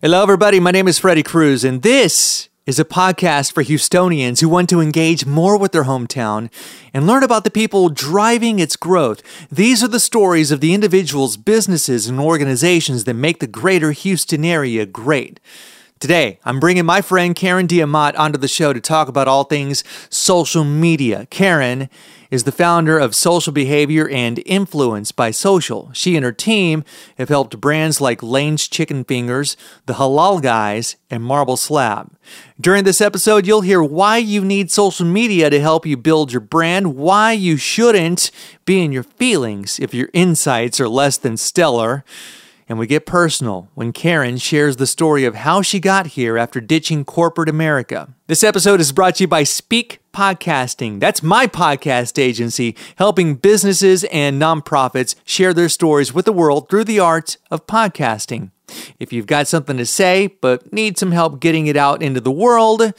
Hello, everybody. My name is Freddie Cruz, and this is a podcast for Houstonians who want to engage more with their hometown and learn about the people driving its growth. These are the stories of the individuals, businesses, and organizations that make the greater Houston area great. Today, I'm bringing my friend Karen De Amat onto the show to talk about all things social media. Karen is the founder of Social Behavior and Influence by Social. She and her team have helped brands like Layne's Chicken Fingers, The Halal Guys, and Marble Slab. During this episode, you'll hear why you need social media to help you build your brand, why you shouldn't be in your feelings if your insights are less than stellar and we get personal when Karen shares the story of how she got here after ditching corporate America. This episode is brought to you by Speke Podcasting. That's my podcast agency, helping businesses and nonprofits share their stories with the world through the art of podcasting. If you've got something to say but need some help getting it out into the world,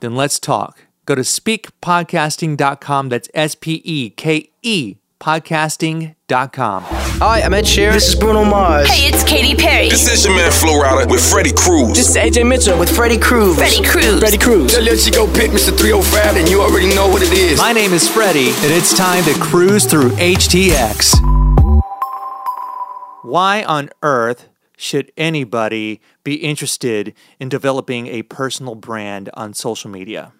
then let's talk. Go to spekepodcasting.com. That's S P E K E podcasting.com. Hi, I'm Ed Sheeran. This is Bruno Mars. Hey, it's Katy Perry. This is your man Flo Rida with Freddie Cruz. This is AJ Mitchell with Freddie Cruz. Freddie Cruz. Freddie Cruz. Let you go pick Mr. 305 and you already know what it is. My name is Freddie, and it's time to cruise through HTX. Why on earth should anybody be interested in developing a personal brand on social media?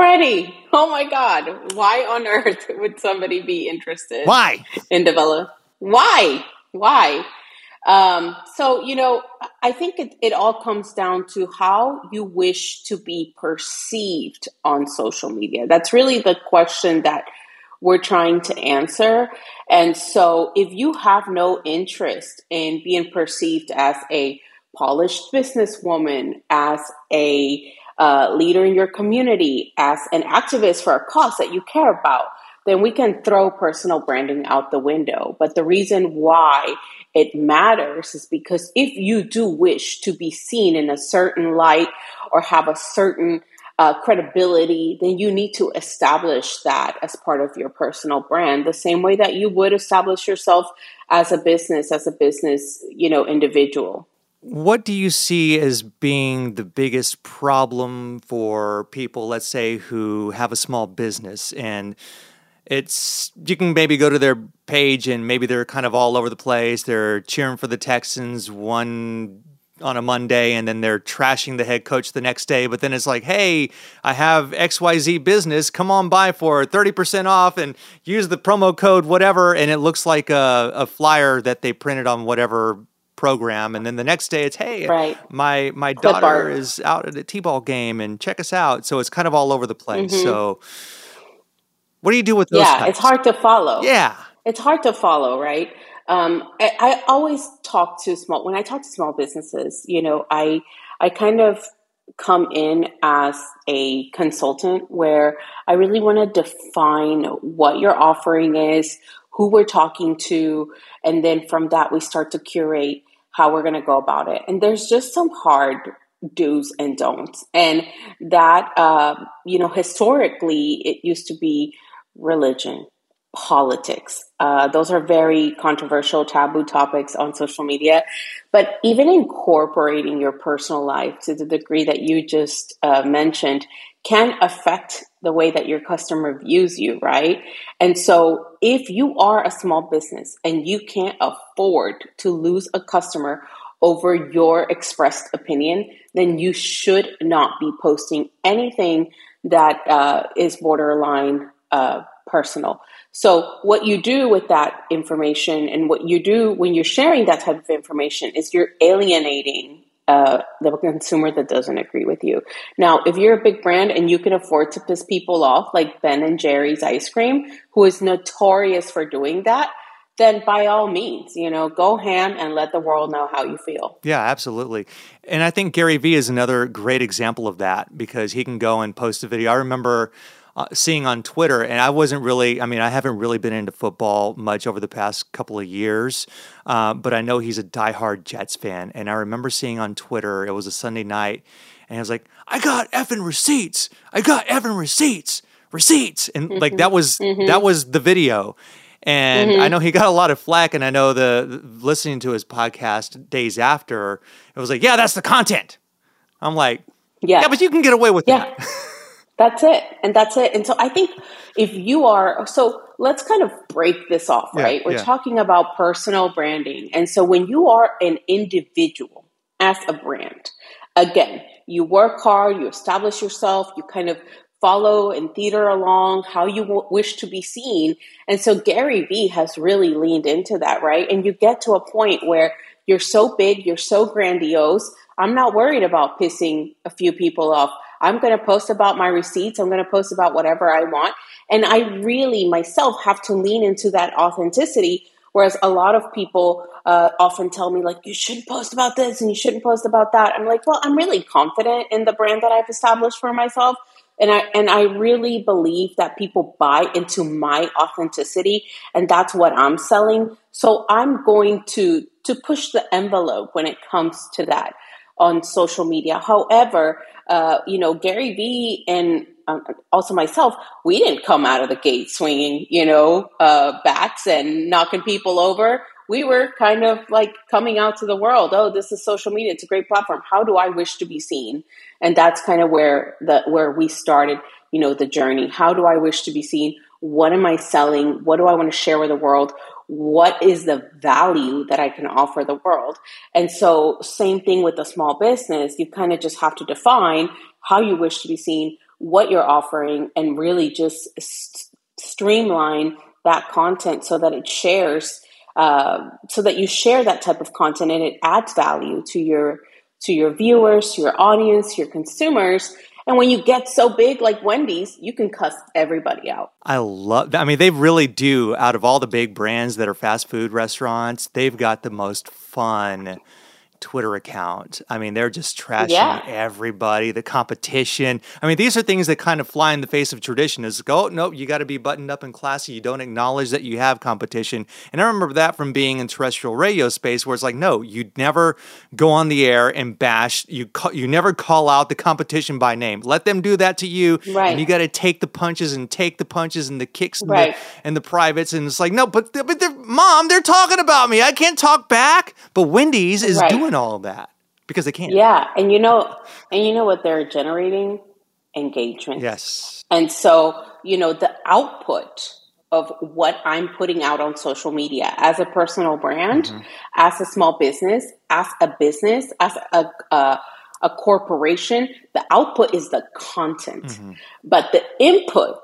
Freddie, oh my God, why on earth would somebody be interested? Why? In develop? Why? Why? Um, so, you know, I think it, it all comes down to how you wish to be perceived on social media. That's really the question that we're trying to answer. And so, if you have no interest in being perceived as a polished businesswoman, as a uh, leader in your community, as an activist for a cause that you care about, then we can throw personal branding out the window. But the reason why it matters is because if you do wish to be seen in a certain light or have a certain uh, credibility, then you need to establish that as part of your personal brand, the same way that you would establish yourself as a business, as a business, you know, individual. What do you see as being the biggest problem for people, let's say, who have a small business and it's you can maybe go to their page and maybe they're kind of all over the place. They're cheering for the Texans one on a Monday and then they're trashing the head coach the next day. But then it's like, hey, I have XYZ business. Come on by for 30% off and use the promo code whatever. And it looks like a, a flyer that they printed on whatever program and then the next day it's hey right. my my daughter art. is out at a t-ball game and check us out so it's kind of all over the place mm-hmm. so what do you do with those yeah types? it's hard to follow yeah it's hard to follow right um, I, I always talk to small when i talk to small businesses you know i i kind of come in as a consultant where i really want to define what your offering is who we're talking to and then from that we start to curate how we're going to go about it. And there's just some hard do's and don'ts. And that, uh, you know, historically, it used to be religion, politics. Uh, those are very controversial, taboo topics on social media. But even incorporating your personal life to the degree that you just uh, mentioned can affect the way that your customer views you, right? And so if you are a small business and you can't afford to lose a customer over your expressed opinion, then you should not be posting anything that uh, is borderline uh, personal. So, what you do with that information and what you do when you're sharing that type of information is you're alienating uh, the consumer that doesn't agree with you. Now, if you're a big brand and you can afford to piss people off, like Ben and Jerry's ice cream, who is notorious for doing that, then by all means, you know, go ham and let the world know how you feel. Yeah, absolutely. And I think Gary Vee is another great example of that because he can go and post a video. I remember uh, seeing on Twitter, and I wasn't really, I mean, I haven't really been into football much over the past couple of years, uh, but I know he's a diehard Jets fan. And I remember seeing on Twitter, it was a Sunday night, and he was like, I got effing receipts. I got effing receipts, receipts. And mm-hmm. like that was, mm-hmm. that was the video. And Mm-hmm. I know he got a lot of flack, and I know the, the- listening to his podcast days after, it was like, yeah, that's the content. I'm like, Yeah. yeah, but you can get away with Yeah. that. That's it. And that's it. And so I think if you are, so let's kind of break this off, Yeah, right? We're yeah. talking about personal branding. And so when you are an individual as a brand, again, you work hard, you establish yourself, you kind of follow and theater along how you w- wish to be seen. And so Gary Vee has really leaned into that, right? And you get to a point where you're so big, you're so grandiose. I'm not worried about pissing a few people off. I'm going to post about my receipts. I'm going to post about whatever I want. And I really myself have to lean into that authenticity. Whereas a lot of people uh, often tell me, like, you shouldn't post about this and you shouldn't post about that. I'm like, well, I'm really confident in the brand that I've established for myself. And I, and I really believe that people buy into my authenticity and that's what I'm selling. So I'm going to, to push the envelope when it comes to that on social media. However, uh, you know, Gary Vee and um, also myself, we didn't come out of the gate swinging, you know, uh, bats and knocking people over. We were kind of like coming out to the world. Oh, this is social media. It's a great platform. How do I wish to be seen? And that's kind of where the where we started, you know, the journey. How do I wish to be seen? What am I selling? What do I want to share with the world? What is the value that I can offer the world? And so, same thing with a small business. You kind of just have to define how you wish to be seen, what you're offering, and really just s- streamline that content so that it shares, uh, so that you share that type of content and it adds value to your to your viewers, to your audience, your consumers. And when you get so big like Wendy's, you can cuss everybody out. I love. I mean, they really do. Out of all the big brands that are fast food restaurants, they've got the most fun Twitter account. I mean, they're just trashing Yeah. everybody, the competition. I mean, these are things that kind of fly in the face of tradition. Is go, oh, no, you got to be buttoned up and classy. You don't acknowledge that you have competition. And I remember that from being in terrestrial radio space, where it's like, no, you never go on the air and bash. You ca- you never call out the competition by name. Let them do that to you, Right. and you got to take the punches and take the punches and the kicks and, Right. the, and the privates. And it's like, no, but but they're, mom, they're talking about me. I can't talk back. But Wendy's is Right. doing all of that because they can't. Yeah, and you know, and you know what they're generating engagement. Yes. And so, you know, the output of what I'm putting out on social media as a personal brand, mm-hmm. as a small business, as a business, as a, a, a corporation, the output is the content. Mm-hmm. But the input,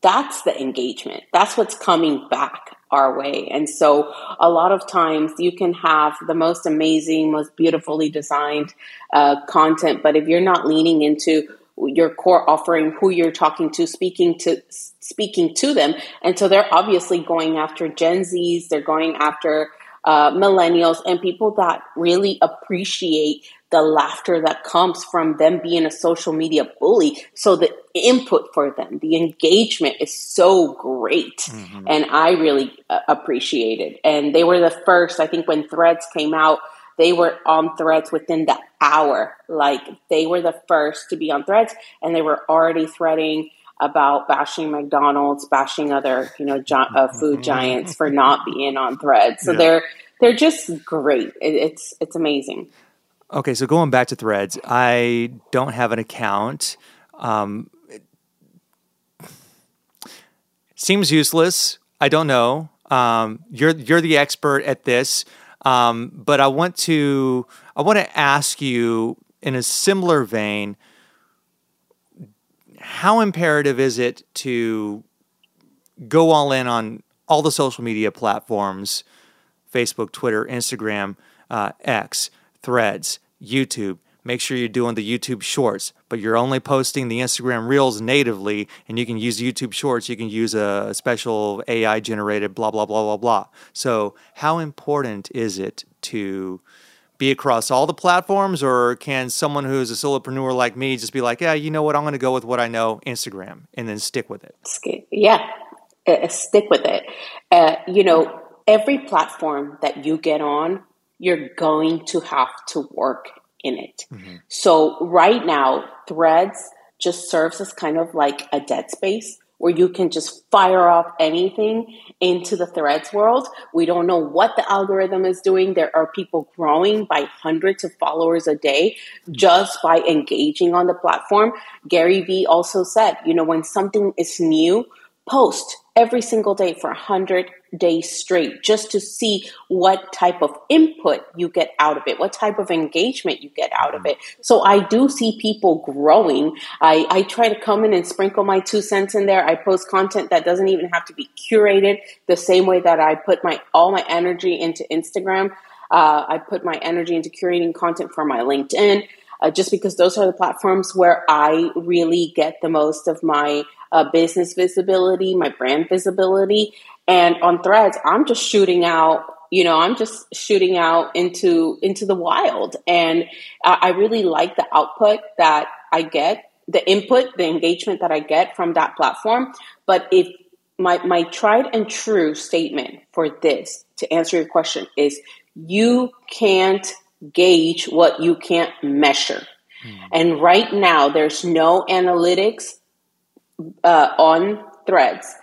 that's the engagement. That's what's coming back our way. And so a lot of times you can have the most amazing, most beautifully designed uh, content, but if you're not leaning into your core offering, who you're talking to, speaking to, speaking to them, and so they're obviously going after Gen Zs, they're going after uh, millennials, and people that really appreciate the laughter that comes from them being a social media bully. So the input for them, the engagement is so great. And I really uh, appreciate it. And they were the first, I think when Threads came out, they were on Threads within the hour. Like they were the first to be on Threads and they were already threading about bashing McDonald's, bashing other, you know, gi- uh, food giants for not being on Threads. So Yeah. they're they're just great. It, it's it's amazing. Okay, so going back to Threads, I don't have an account. Um, seems useless. I don't know. Um, you're you're the expert at this, um, but I want to I want to ask you in a similar vein. How imperative is it to go all in on all the social media platforms Facebook, Twitter, Instagram, uh, X, Threads, YouTube. Make sure you're doing the YouTube Shorts, but you're only posting the Instagram Reels natively, and you can use YouTube Shorts. You can use a special AI generated blah, blah, blah, blah, blah. So, how important is it to be across all the platforms, or can someone who's a solopreneur like me just be like, yeah, you know what, I'm going to go with what I know, Instagram, and then stick with it? Yeah, uh, stick with it. Uh, you know, every platform that you get on, you're going to have to work in it. Mm-hmm. So right now, Threads just serves as kind of like a dead space where you can just fire off anything into the threads world. We don't know what the algorithm is doing. There are people growing by hundreds of followers a day mm. just by engaging on the platform. Gary Vee also said, you know, when something is new, post every single day for 100 days straight just to see what type of input you get out of it, what type of engagement you get out of it. So I do see people growing. I, I try to come in and sprinkle my two cents in there. I post content that doesn't even have to be curated the same way that I put my all my energy into Instagram. Uh, I put my energy into curating content for my LinkedIn. Uh, just because those are the platforms where I really get the most of my uh, business visibility, my brand visibility. And on threads, I'm just shooting out, you know, I'm just shooting out into into the wild. And I, I really like the output that I get, the input, the engagement that I get from that platform. But if my my tried and true statement for this to answer your question is you can't gauge what you can't measure. Mm. And right now, there's no analytics uh, on threads.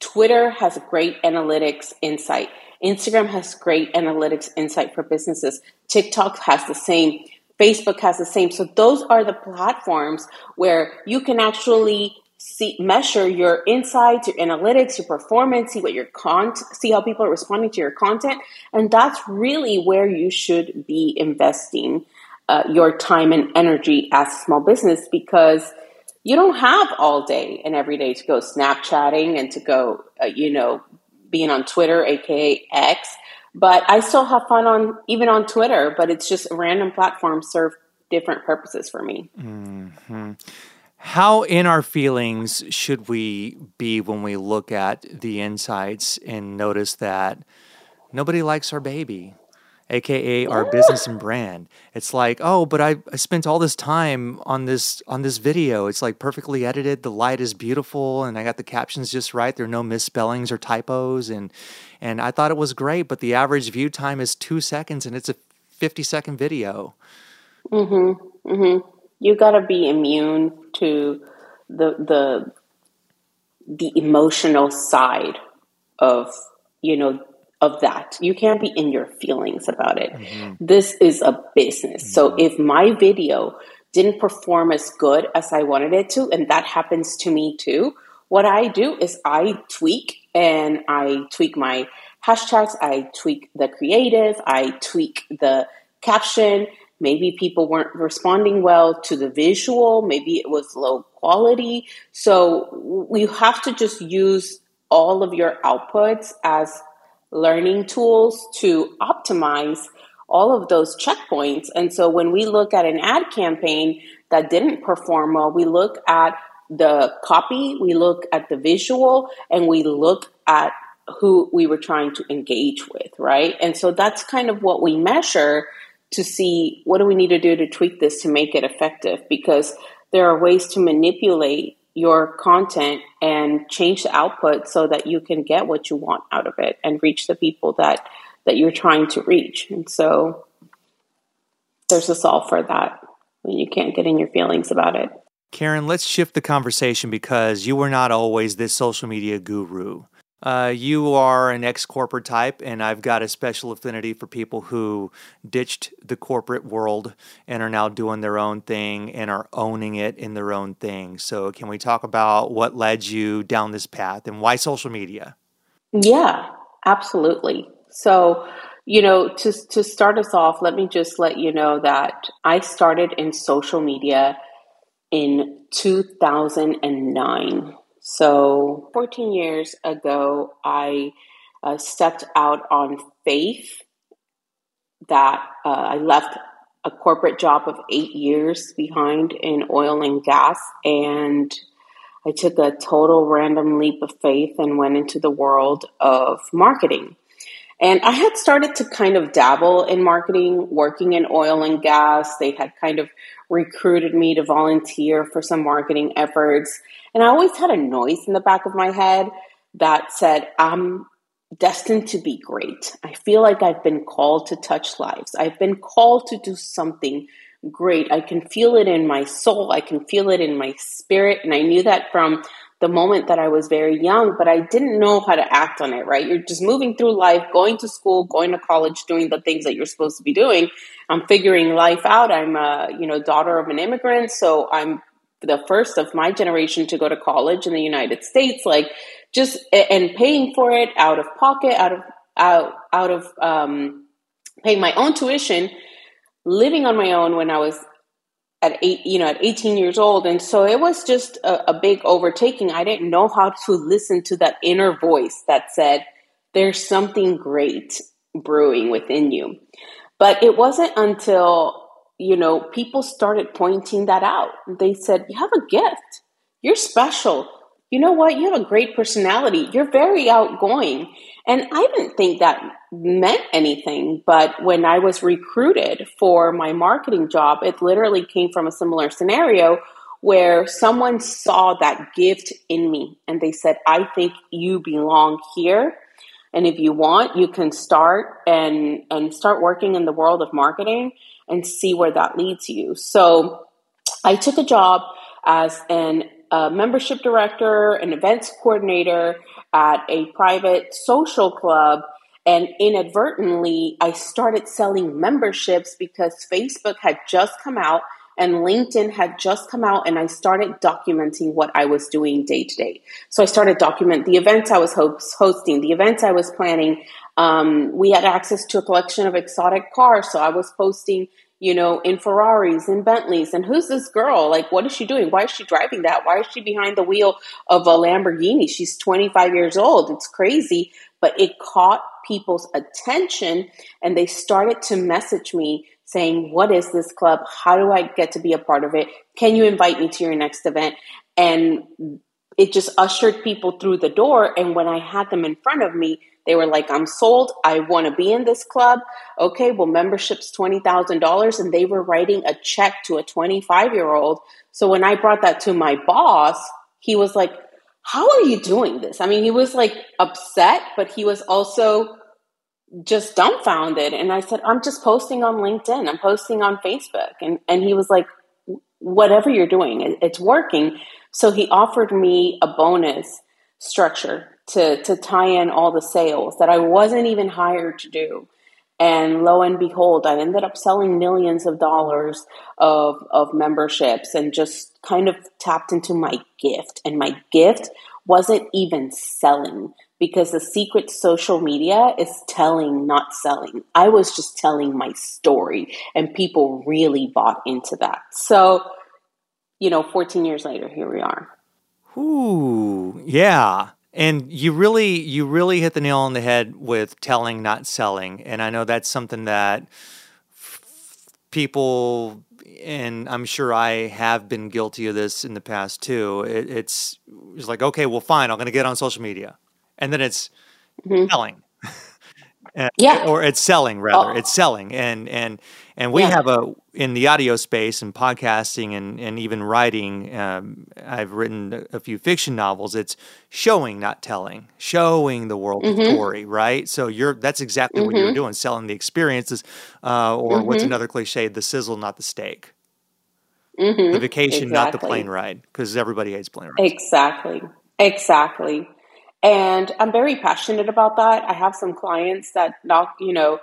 Twitter has great analytics insight. Instagram has great analytics insight for businesses. TikTok has the same. Facebook has the same. So those are the platforms where you can actually see measure your insights, your analytics, your performance, see what your content, see how people are responding to your content, and that's really where you should be investing uh, your time and energy as a small business because you don't have all day and every day to go Snapchatting and to go, uh, you know, being on Twitter, aka X. But I still have fun on even on Twitter, but it's just random platforms serve different purposes for me. Mm-hmm. How in our feelings should we be when we look at the insights and notice that nobody likes our baby? Aka our business and brand. It's like, oh, but I, I spent all this time on this on this video. It's like perfectly edited. The light is beautiful, and I got the captions just right. There are no misspellings or typos, and and I thought it was great. But the average view time is two seconds, and it's a fifty second video. Mm-hmm. Mm-hmm. You got to be immune to the the the emotional side of you know of that. You can't be in your feelings about it. Mm-hmm. This is a business. Mm-hmm. So if my video didn't perform as good as I wanted it to, and that happens to me too, what I do is I tweak and I tweak my hashtags, I tweak the creative, I tweak the caption. Maybe people weren't responding well to the visual, maybe it was low quality. So you have to just use all of your outputs as learning tools to optimize all of those checkpoints. And so when we look at an ad campaign that didn't perform well, we look at the copy, we look at the visual, and we look at who we were trying to engage with, right? And so that's kind of what we measure to see what do we need to do to tweak this to make it effective because there are ways to manipulate your content and change the output so that you can get what you want out of it and reach the people that that you're trying to reach. And so there's a solve for that when you can't get in your feelings about it. Karen, let's shift the conversation because you were not always this social media guru. Uh, you are an ex corporate type, and I've got a special affinity for people who ditched the corporate world and are now doing their own thing and are owning it in their own thing. So, can we talk about what led you down this path and why social media? Yeah, absolutely. So, you know, to, to start us off, let me just let you know that I started in social media in 2009. So, 14 years ago, I uh, stepped out on faith that uh, I left a corporate job of eight years behind in oil and gas, and I took a total random leap of faith and went into the world of marketing. And I had started to kind of dabble in marketing, working in oil and gas. They had kind of recruited me to volunteer for some marketing efforts. And I always had a noise in the back of my head that said, I'm destined to be great. I feel like I've been called to touch lives. I've been called to do something great. I can feel it in my soul. I can feel it in my spirit. And I knew that from the moment that I was very young, but I didn't know how to act on it, right? You're just moving through life, going to school, going to college, doing the things that you're supposed to be doing. I'm figuring life out. I'm a, you know, daughter of an immigrant, so I'm the first of my generation to go to college in the United States, like just and paying for it out of pocket, out of out out of um, paying my own tuition, living on my own when I was at eight, you know, at 18 years old. And so it was just a, a big overtaking. I didn't know how to listen to that inner voice that said, there's something great brewing within you. But it wasn't until, you know, people started pointing that out. They said, you have a gift. You're special. You know what? You have a great personality. You're very outgoing. And I didn't think that meant anything. But when I was recruited for my marketing job, it literally came from a similar scenario where someone saw that gift in me and they said, I think you belong here. And if you want, you can start and, and start working in the world of marketing and see where that leads you. So I took a job as an a membership director, an events coordinator at a private social club. And inadvertently, I started selling memberships because Facebook had just come out and LinkedIn had just come out and I started documenting what I was doing day to day. So I started document the events I was hosting, the events I was planning. Um, we had access to a collection of exotic cars, so I was posting you know, in Ferraris and Bentleys. And who's this girl? Like, what is she doing? Why is she driving that? Why is she behind the wheel of a Lamborghini? She's 25 years old. It's crazy. But it caught people's attention and they started to message me saying, What is this club? How do I get to be a part of it? Can you invite me to your next event? And it just ushered people through the door. And when I had them in front of me, they were like, I'm sold. I want to be in this club. Okay, well, membership's $20,000. And they were writing a check to a 25 year old. So when I brought that to my boss, he was like, How are you doing this? I mean, he was like upset, but he was also just dumbfounded. And I said, I'm just posting on LinkedIn, I'm posting on Facebook. And, and he was like, Whatever you're doing, it's working. So he offered me a bonus structure to to tie in all the sales that I wasn't even hired to do. And lo and behold, I ended up selling millions of dollars of, of memberships and just kind of tapped into my gift. And my gift wasn't even selling because the secret social media is telling, not selling. I was just telling my story, and people really bought into that. So, you know, 14 years later, here we are. Ooh, yeah. And you really, you really hit the nail on the head with telling, not selling. And I know that's something that people, and I'm sure I have been guilty of this in the past too. It, it's, it's like, okay, well, fine, I'm going to get on social media, and then it's mm-hmm. selling. yeah, or it's selling rather. Oh. It's selling, and and and we yeah. have a in the audio space and podcasting and, and even writing. Um, I've written a few fiction novels. It's showing, not telling, showing the world mm-hmm. story, right? So you're that's exactly mm-hmm. what you're mm-hmm. doing, selling the experiences, uh, or mm-hmm. what's another cliche? The sizzle, not the steak. Mm-hmm. The vacation, exactly. not the plane ride, because everybody hates plane rides. Exactly, exactly. And I'm very passionate about that. I have some clients that not, you know,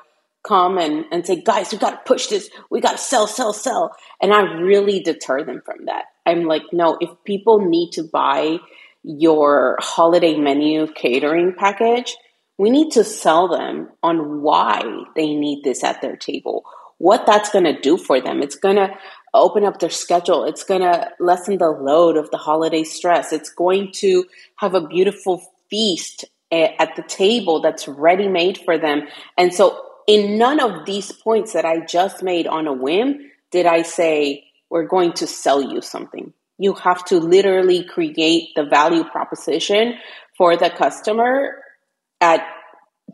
come and, and say, guys, we got to push this. We got to sell, sell, sell. And I really deter them from that. I'm like, no, if people need to buy your holiday menu catering package, we need to sell them on why they need this at their table, what that's going to do for them. It's going to open up their schedule. It's going to lessen the load of the holiday stress. It's going to have a beautiful feast eh, at the table that's ready made for them. And so in none of these points that I just made on a whim did I say, we're going to sell you something. You have to literally create the value proposition for the customer at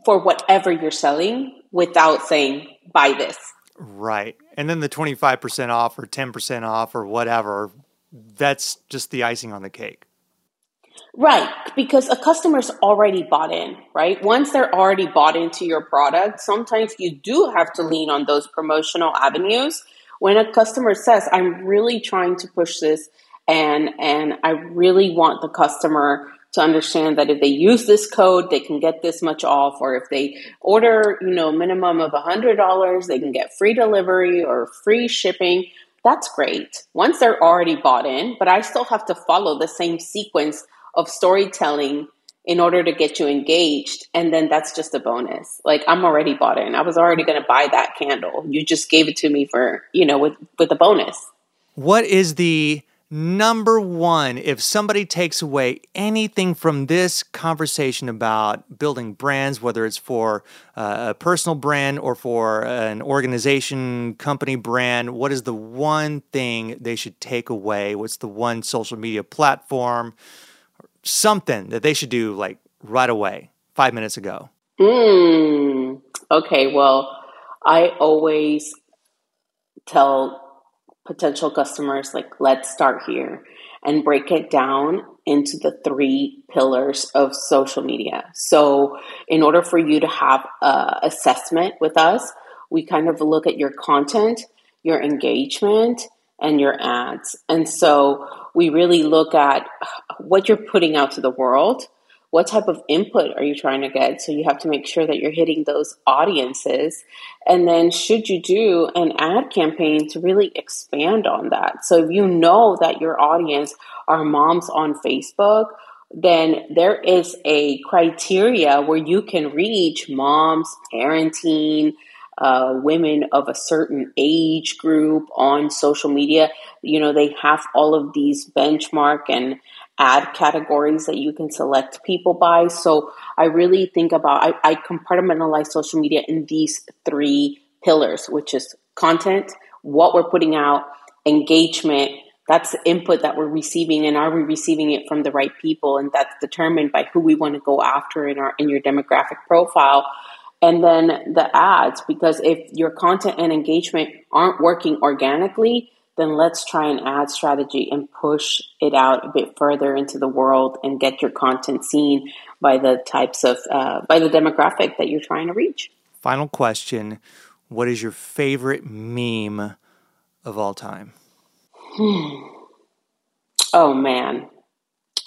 for whatever you're selling without saying buy this. Right. And then the 25% off or 10% off or whatever, that's just the icing on the cake. Right, because a customer's already bought in, right? Once they're already bought into your product, sometimes you do have to lean on those promotional avenues. When a customer says, I'm really trying to push this and and I really want the customer to understand that if they use this code, they can get this much off, or if they order, you know, minimum of a hundred dollars, they can get free delivery or free shipping. That's great once they're already bought in, but I still have to follow the same sequence of storytelling in order to get you engaged. And then that's just a bonus. Like I'm already bought in. I was already going to buy that candle. You just gave it to me for, you know, with, with a bonus. What is the number one if somebody takes away anything from this conversation about building brands whether it's for uh, a personal brand or for an organization company brand what is the one thing they should take away what's the one social media platform something that they should do like right away five minutes ago. Mm, okay well i always tell potential customers like let's start here and break it down into the three pillars of social media. So in order for you to have a assessment with us we kind of look at your content your engagement and your ads and so we really look at what you're putting out to the world what type of input are you trying to get? So you have to make sure that you're hitting those audiences. And then, should you do an ad campaign to really expand on that? So if you know that your audience are moms on Facebook, then there is a criteria where you can reach moms, parenting, uh, women of a certain age group on social media. You know, they have all of these benchmark and ad categories that you can select people by. So I really think about, I, I compartmentalize social media in these three pillars, which is content, what we're putting out, engagement, that's the input that we're receiving and are we receiving it from the right people and that's determined by who we want to go after in our in your demographic profile and then the ads because if your content and engagement aren't working organically then let's try an ad strategy and push it out a bit further into the world and get your content seen by the types of uh, by the demographic that you're trying to reach. Final question. What is your favorite meme of all time? Oh man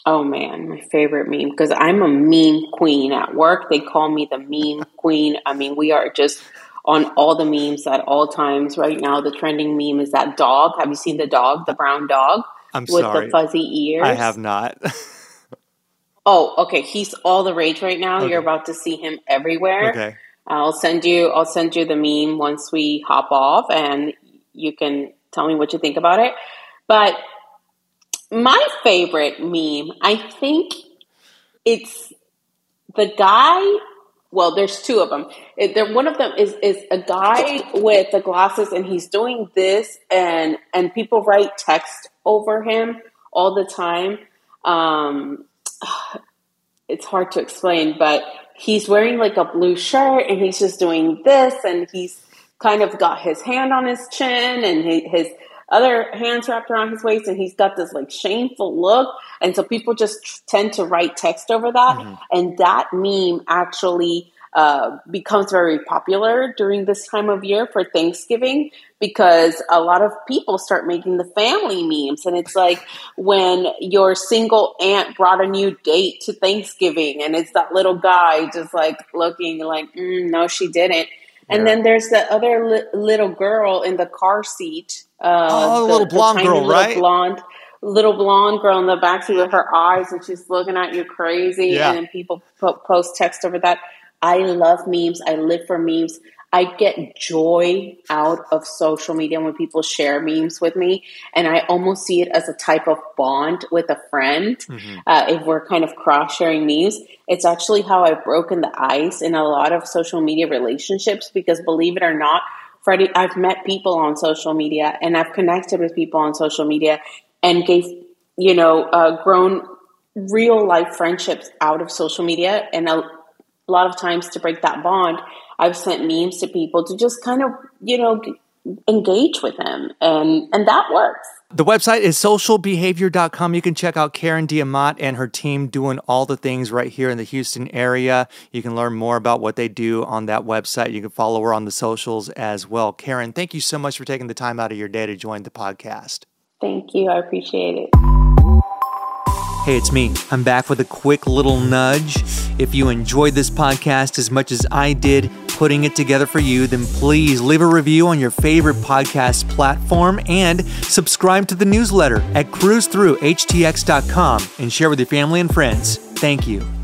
oh man my favorite meme because i'm a meme queen at work they call me the meme queen i mean we are just on all the memes at all times. Right now, the trending meme is that dog. Have you seen the dog, the brown dog I'm with sorry. the fuzzy ears? I have not. oh, okay. He's all the rage right now. Okay. You're about to see him everywhere. Okay. I'll send you. I'll send you the meme once we hop off, and you can tell me what you think about it. But my favorite meme, I think it's the guy well, there's two of them. It, there, one of them is is a guy with the glasses, and he's doing this, and and people write text over him all the time. Um, it's hard to explain, but he's wearing like a blue shirt, and he's just doing this, and he's kind of got his hand on his chin, and his other hands wrapped around his waist, and he's got this like shameful look and so people just tend to write text over that. Mm-hmm. And that meme actually uh, becomes very popular during this time of year for Thanksgiving because a lot of people start making the family memes. And it's like when your single aunt brought a new date to Thanksgiving and it's that little guy just like looking like, mm, no, she didn't. And then there's the other li- little girl in the car seat. Uh, oh, the, little blonde girl, right? Blonde little blonde girl in the backseat with her eyes and she's looking at you crazy yeah. and then people post text over that i love memes i live for memes i get joy out of social media when people share memes with me and i almost see it as a type of bond with a friend mm-hmm. uh, if we're kind of cross sharing memes it's actually how i've broken the ice in a lot of social media relationships because believe it or not Freddie, I've met people on social media and I've connected with people on social media and gave, you know, uh, grown real life friendships out of social media. And a, a lot of times to break that bond, I've sent memes to people to just kind of, you know, engage with them. And, and that works. The website is socialbehavior.com. You can check out Karen De Amat and her team doing all the things right here in the Houston area. You can learn more about what they do on that website. You can follow her on the socials as well. Karen, thank you so much for taking the time out of your day to join the podcast. Thank you. I appreciate it. Hey, it's me. I'm back with a quick little nudge. If you enjoyed this podcast as much as I did putting it together for you, then please leave a review on your favorite podcast platform and subscribe to the newsletter at cruzthroughhtx.com and share with your family and friends. Thank you.